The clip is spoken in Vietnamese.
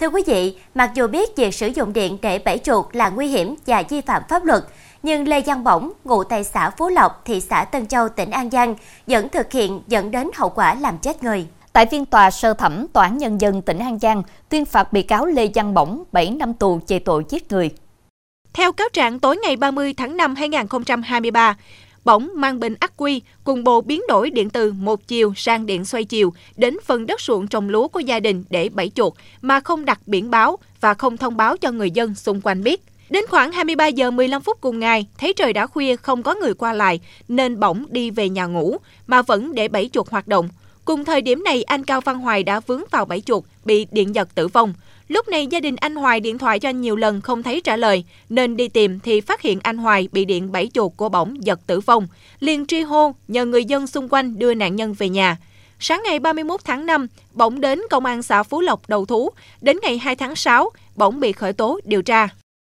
Thưa quý vị, mặc dù biết việc sử dụng điện để bẫy chuột là nguy hiểm và vi phạm pháp luật, nhưng Lê Văn Bổng, ngụ tại xã Phú Lộc, thị xã Tân Châu, tỉnh An Giang, vẫn thực hiện dẫn đến hậu quả làm chết người. Tại phiên tòa sơ thẩm, Tòa án Nhân dân tỉnh An Giang tuyên phạt bị cáo Lê Văn Bổng 7 năm tù về tội giết người. Theo cáo trạng tối ngày 30 tháng 5 2023, bỗng mang bình ắc quy cùng bộ biến đổi điện từ một chiều sang điện xoay chiều đến phần đất ruộng trồng lúa của gia đình để bẫy chuột mà không đặt biển báo và không thông báo cho người dân xung quanh biết. Đến khoảng 23 giờ 15 phút cùng ngày, thấy trời đã khuya không có người qua lại nên bỗng đi về nhà ngủ mà vẫn để bẫy chuột hoạt động. Cùng thời điểm này, anh Cao Văn Hoài đã vướng vào bẫy chuột, bị điện giật tử vong. Lúc này gia đình anh Hoài điện thoại cho anh nhiều lần không thấy trả lời, nên đi tìm thì phát hiện anh Hoài bị điện bẫy chuột của bỏng giật tử vong. liền truy hô nhờ người dân xung quanh đưa nạn nhân về nhà. Sáng ngày 31 tháng 5, bỗng đến công an xã Phú Lộc đầu thú. Đến ngày 2 tháng 6, bỗng bị khởi tố điều tra.